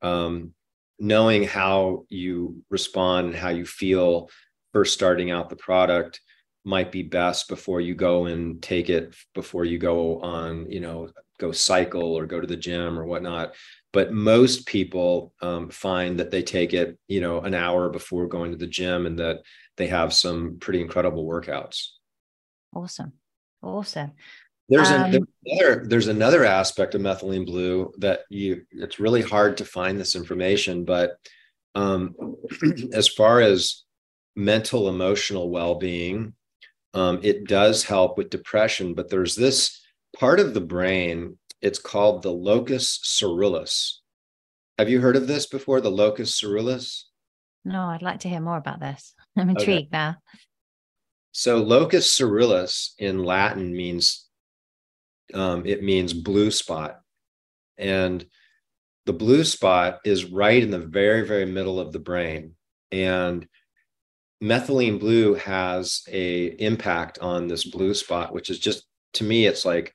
um, knowing how you respond and how you feel first starting out the product might be best before you go and take it before you go on, you know, go cycle or go to the gym or whatnot. But most people um, find that they take it you know an hour before going to the gym and that they have some pretty incredible workouts. Awesome. Awesome there's, um, there's another there's another aspect of methylene blue that you it's really hard to find this information but um, [CLEARS THROAT] as far as mental emotional well-being um, it does help with depression but there's this part of the brain it's called the locus coeruleus. Have you heard of this before? The locus coeruleus? No, I'd like to hear more about this. I'm intrigued okay. now. So locus coeruleus in Latin means um, it means blue spot, and the blue spot is right in the very very middle of the brain, and methylene blue has a impact on this blue spot, which is just to me it's like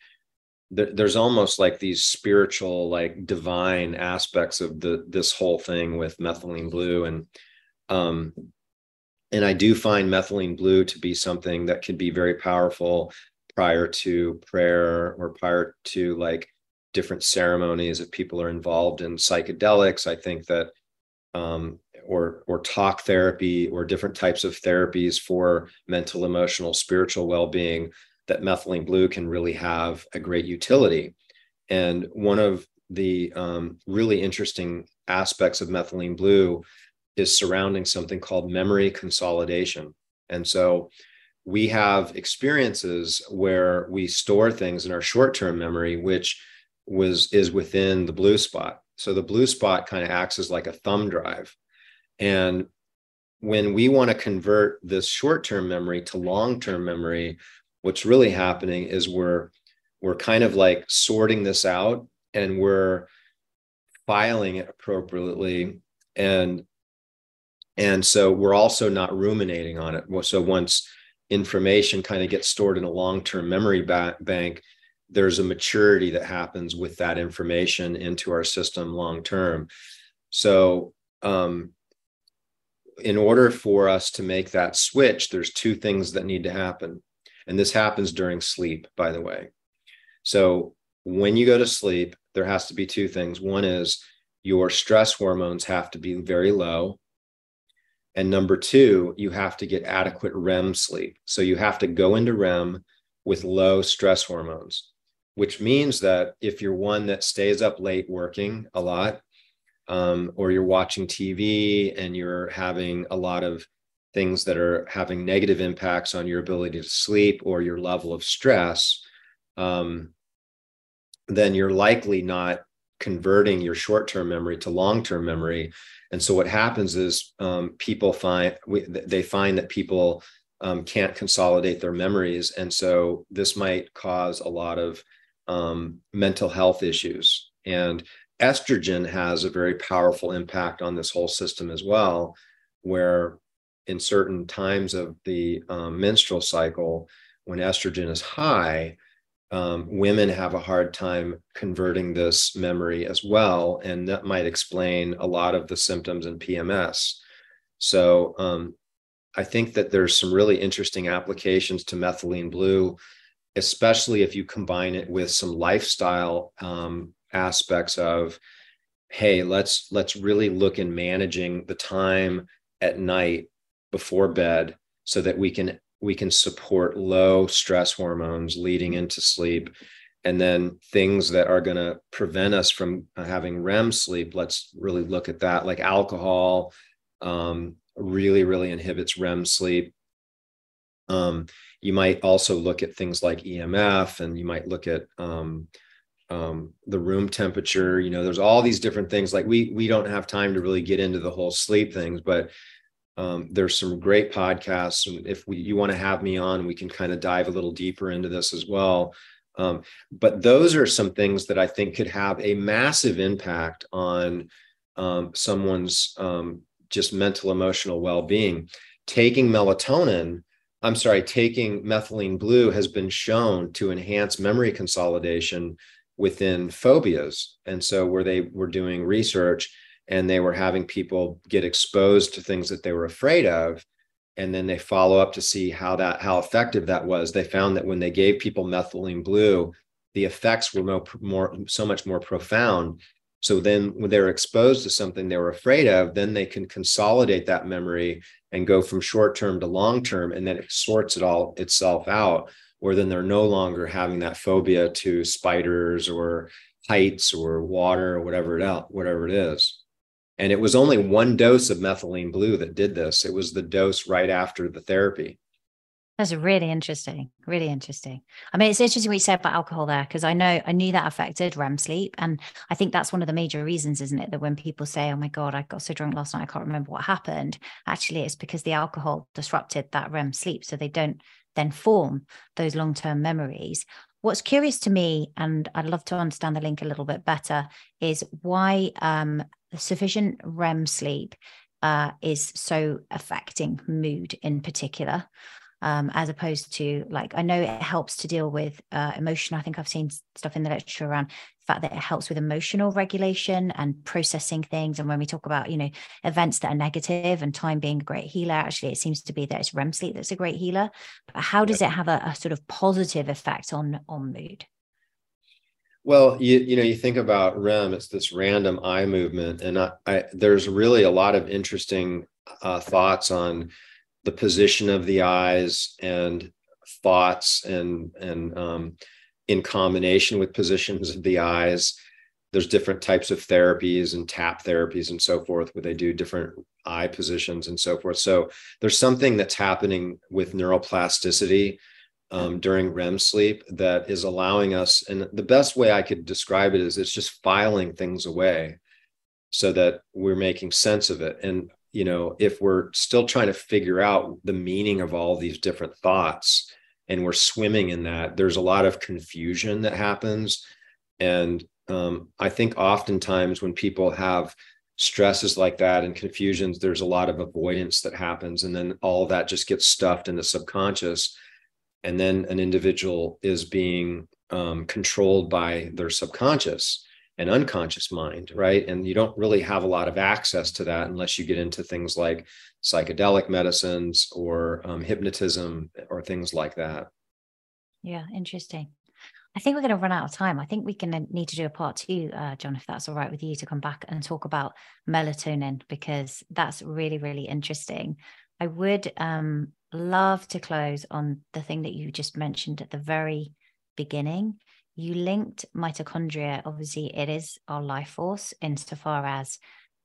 there, there's almost like these spiritual like divine aspects of the this whole thing with methylene blue. And um and i do find methylene blue to be something that can be very powerful prior to prayer or prior to like different ceremonies if people are involved in psychedelics i think that um, or or talk therapy or different types of therapies for mental emotional spiritual well-being that methylene blue can really have a great utility. And one of the um, really interesting aspects of methylene blue is surrounding something called memory consolidation. And so we have experiences where we store things in our short-term memory, which was is within the blue spot. So the blue spot kind of acts as like a thumb drive. And when we want to convert this short-term memory to long-term memory, what's really happening is we're we're kind of like sorting this out and we're filing it appropriately and and so we're also not ruminating on it so once information kind of gets stored in a long-term memory ba- bank there's a maturity that happens with that information into our system long term so um, in order for us to make that switch there's two things that need to happen. And this happens during sleep by the way. So when you go to sleep there has to be two things. One is your stress hormones have to be very low and number two, you have to get adequate REM sleep. So you have to go into REM with low stress hormones, which means that if you're one that stays up late working a lot, um, or you're watching TV and you're having a lot of things that are having negative impacts on your ability to sleep or your level of stress, um, then you're likely not converting your short term memory to long term memory and so what happens is um, people find we, they find that people um, can't consolidate their memories, and so this might cause a lot of um, mental health issues. And estrogen has a very powerful impact on this whole system as well, where in certain times of the um, menstrual cycle, when estrogen is high, um, women have a hard time converting this memory as well. And that might explain a lot of the symptoms in PMS. So um, I think that there's some really interesting applications to methylene blue, especially if you combine it with some lifestyle um, aspects of, hey, let's let's really look in managing the time at night before bed so that we can we can support low stress hormones leading into sleep and then things that are going to prevent us from having REM sleep. Let's really look at that. Like alcohol um, really, really inhibits REM sleep. Um, you might also look at things like EMF, and you might look at um, um, the room temperature. You know, there's all these different things. Like we we don't have time to really get into the whole sleep things, but um, there's some great podcasts. If we, you want to have me on, we can kind of dive a little deeper into this as well. Um, but those are some things that I think could have a massive impact on um, someone's um, just mental emotional well being. Taking melatonin, I'm sorry, taking methylene blue has been shown to enhance memory consolidation within phobias. And so, where they were doing research, and they were having people get exposed to things that they were afraid of and then they follow up to see how that how effective that was. They found that when they gave people methylene blue the effects were more, more so much more profound. So then when they're exposed to something they were afraid of then they can consolidate that memory and go from short term to long term and then it sorts it all itself out where then they're no longer having that phobia to spiders or heights or water or whatever it out whatever it is and it was only one dose of methylene blue that did this. It was the dose right after the therapy. That's really interesting. Really interesting. I mean, it's interesting what you said about alcohol there, because I know I knew that affected REM sleep. And I think that's one of the major reasons, isn't it? That when people say, Oh my God, I got so drunk last night, I can't remember what happened. Actually, it's because the alcohol disrupted that REM sleep. So they don't then form those long term memories. What's curious to me, and I'd love to understand the link a little bit better, is why um, sufficient REM sleep uh, is so affecting mood in particular. Um, as opposed to like I know it helps to deal with uh, emotion. I think I've seen stuff in the literature around the fact that it helps with emotional regulation and processing things. And when we talk about you know events that are negative and time being a great healer, actually it seems to be that it's REM sleep that's a great healer. But how does it have a, a sort of positive effect on on mood? Well, you you know, you think about REM, it's this random eye movement, and I, I, there's really a lot of interesting uh, thoughts on the position of the eyes and thoughts and and um, in combination with positions of the eyes. There's different types of therapies and tap therapies and so forth, where they do different eye positions and so forth. So there's something that's happening with neuroplasticity um, during REM sleep that is allowing us. And the best way I could describe it is it's just filing things away so that we're making sense of it. And you know, if we're still trying to figure out the meaning of all these different thoughts and we're swimming in that, there's a lot of confusion that happens. And um, I think oftentimes when people have stresses like that and confusions, there's a lot of avoidance that happens. And then all that just gets stuffed in the subconscious. And then an individual is being um, controlled by their subconscious and unconscious mind, right? And you don't really have a lot of access to that unless you get into things like psychedelic medicines or um, hypnotism or things like that. Yeah, interesting. I think we're going to run out of time. I think we're going to need to do a part two, uh, John, if that's all right with you, to come back and talk about melatonin because that's really, really interesting. I would um, love to close on the thing that you just mentioned at the very beginning. You linked mitochondria. Obviously, it is our life force insofar as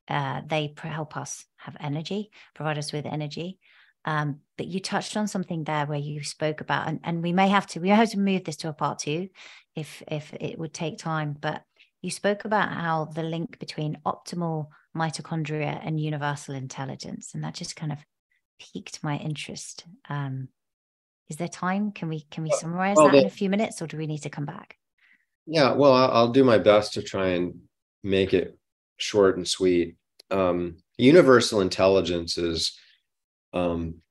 uh, they help us have energy, provide us with energy. Um, but you touched on something there where you spoke about, and, and we may have to we have to move this to a part two, if if it would take time. But you spoke about how the link between optimal mitochondria and universal intelligence, and that just kind of piqued my interest. Um, is there time? Can we can we summarize well, that in a few minutes, or do we need to come back? Yeah, well, I'll, I'll do my best to try and make it short and sweet. Um, universal intelligence is um,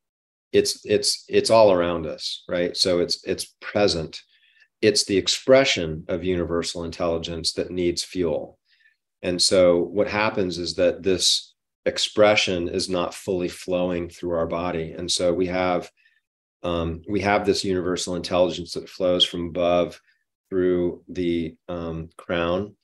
it's it's it's all around us right so it's it's present it's the expression of universal intelligence that needs fuel and so what happens is that this expression is not fully flowing through our body. And so we have um, we have this universal intelligence that flows from above through the um, crown.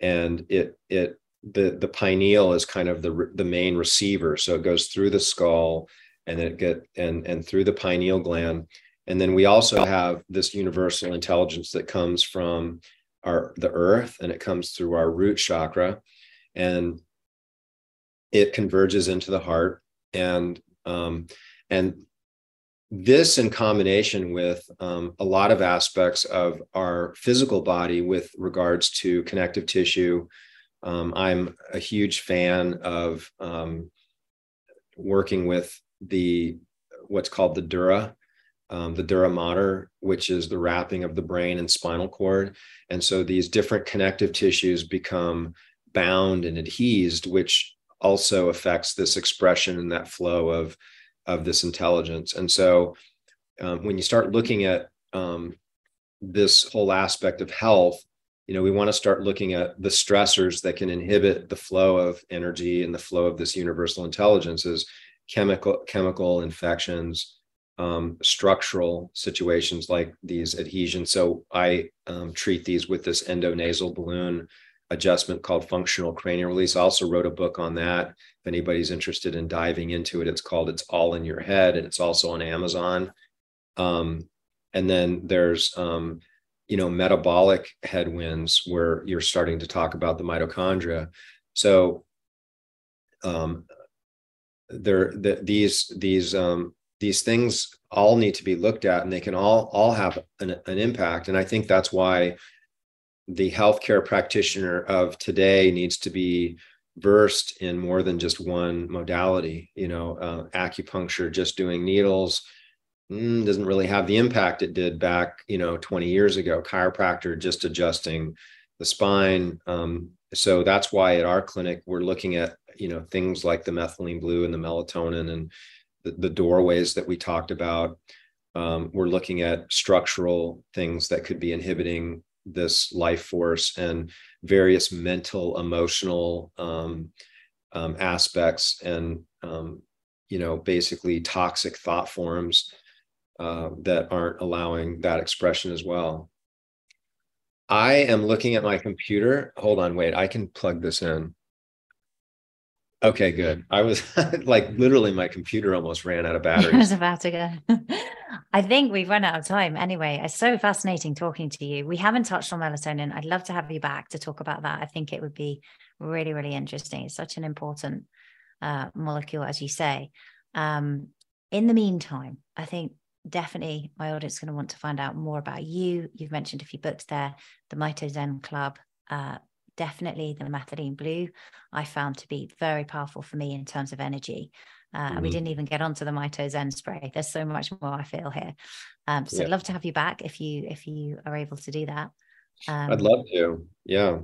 And it it the the pineal is kind of the the main receiver. So it goes through the skull and then it get and and through the pineal gland. And then we also have this universal intelligence that comes from our the earth and it comes through our root chakra. And it converges into the heart. And um, and this in combination with um, a lot of aspects of our physical body with regards to connective tissue. Um, i'm a huge fan of um, working with the what's called the dura um, the dura mater which is the wrapping of the brain and spinal cord. And so these different connective tissues become bound and adhesed which also affects this expression and that flow of of this intelligence and so um, when you start looking at um, this whole aspect of health you know we want to start looking at the stressors that can inhibit the flow of energy and the flow of this universal intelligence is chemical chemical infections, um, structural situations like these adhesions. So I um, treat these with this endonasal balloon adjustment called functional cranial release. I also wrote a book on that. If anybody's interested in diving into it, it's called "It's All in Your Head," and it's also on Amazon. Um, and then there's um, you know metabolic headwinds where you're starting to talk about the mitochondria. So um, there the, these these um, these things all need to be looked at and they can all all have an, an impact and i think that's why the healthcare practitioner of today needs to be versed in more than just one modality you know uh, acupuncture just doing needles mm, doesn't really have the impact it did back you know 20 years ago. Chiropractor just adjusting the spine um, so that's why at our clinic we're looking at you know things like the methylene blue and the melatonin and the, the doorways that we talked about. Um, we're looking at structural things that could be inhibiting this life force and various mental emotional um, um, aspects and um, you know basically toxic thought forms uh, that aren't allowing that expression as well. I am looking at my computer. Hold on wait i can plug this in Okay, good. I was [LAUGHS] like literally my computer almost ran out of battery. [LAUGHS] I was about to go. [LAUGHS] I think we've run out of time anyway. It's so fascinating talking to you. We haven't touched on melatonin. I'd love to have you back to talk about that. I think it would be really, really interesting. It's such an important uh, molecule, as you say. Um, in the meantime, I think definitely my audience is going to want to find out more about you. You've mentioned a few books there, the Mito Zen Club, uh, definitely the methylene blue I found to be very powerful for me in terms of energy. Uh, mm-hmm. And we didn't even get onto the Mito Zen spray. There's so much more I feel here. Um, so yeah. I'd love to have you back if you if you are able to do that. Um, I'd love to. Yeah.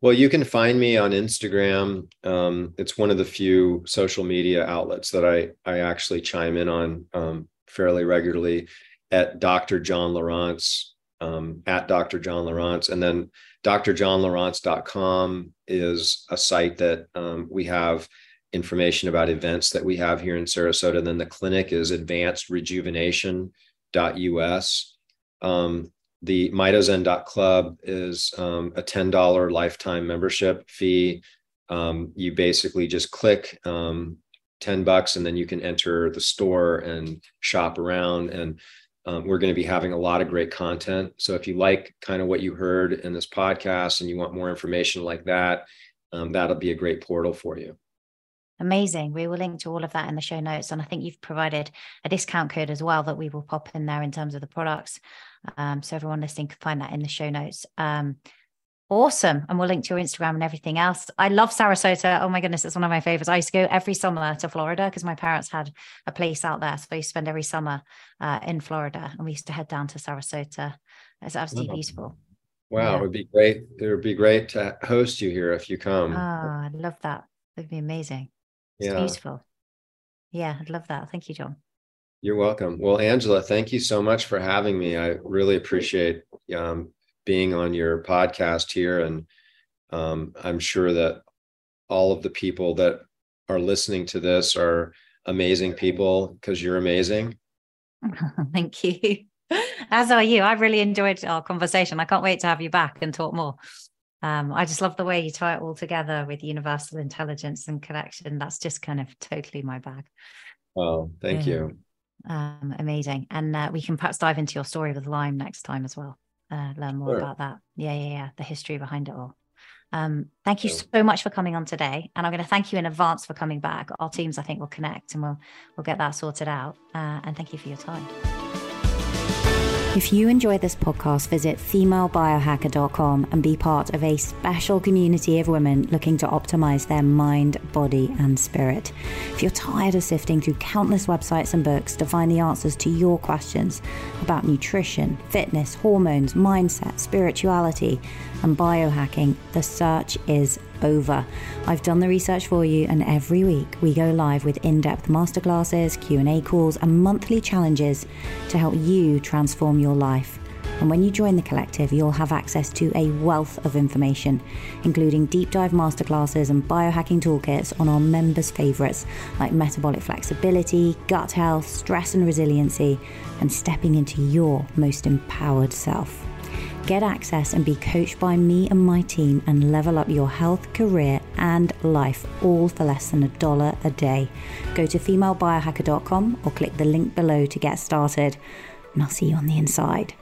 Well, you can find me on Instagram. Um, it's one of the few social media outlets that I I actually chime in on um, fairly regularly at Dr. John Lieurance um, at Dr. John Lieurance, and then drjohnlieurance.com is a site that um, we have information about events that we have here in Sarasota. And then the clinic is advancedrejuvenation.us. Um, the mitozen.club is um, a $10 lifetime membership fee. Um, you basically just click um, 10 bucks and then you can enter the store and shop around. And um, we're going to be having a lot of great content. So if you like kind of what you heard in this podcast and you want more information like that, um, that'll be a great portal for you. Amazing. We will link to all of that in the show notes. And I think you've provided a discount code as well that we will pop in there in terms of the products. Um, so everyone listening can find that in the show notes. Um, awesome. And we'll link to your Instagram and everything else. I love Sarasota. Oh my goodness, it's one of my favorites. I used to go every summer to Florida because my parents had a place out there. So I used to spend every summer uh, in Florida and we used to head down to Sarasota. It's absolutely beautiful. Wow, yeah. it would be great. It would be great to host you here if you come. Oh, I'd love that. It'd be amazing. It's yeah. beautiful. Yeah, I'd love that. Thank you, John. You're welcome. Well, Angela, thank you so much for having me. I really appreciate um, being on your podcast here. And um, I'm sure that all of the people that are listening to this are amazing people because you're amazing. [LAUGHS] Thank you. As are you. I've really enjoyed our conversation. I can't wait to have you back and talk more um, I just love the way you tie it all together with universal intelligence and connection. That's just kind of totally my bag. Oh, thank you. Um, amazing. And uh, we can perhaps dive into your story with Lyme next time as well. Uh, learn more sure. about that. Yeah, yeah, yeah. The history behind it all. Um, thank you so much for coming on today, and I'm going to thank you in advance for coming back. Our teams, I think, will connect and we'll we'll get that sorted out. Uh, and thank you for your time. If you enjoy this podcast, visit femalebiohacker.com and be part of a special community of women looking to optimize their mind, body, and spirit. If you're tired of sifting through countless websites and books to find the answers to your questions about nutrition, fitness, hormones, mindset, spirituality, and biohacking, the search is over. I've done the research for you and every week we go live with in-depth masterclasses, Q&A calls and monthly challenges to help you transform your life. And when you join the collective, you'll have access to a wealth of information, including deep dive masterclasses and biohacking toolkits on our members' favorites like metabolic flexibility, gut health, stress and resiliency, and stepping into your most empowered self. Get access and be coached by me and my team and level up your health, career, and life all for less than a dollar a day. Go to femalebiohacker.com or click the link below to get started, and I'll see you on the inside.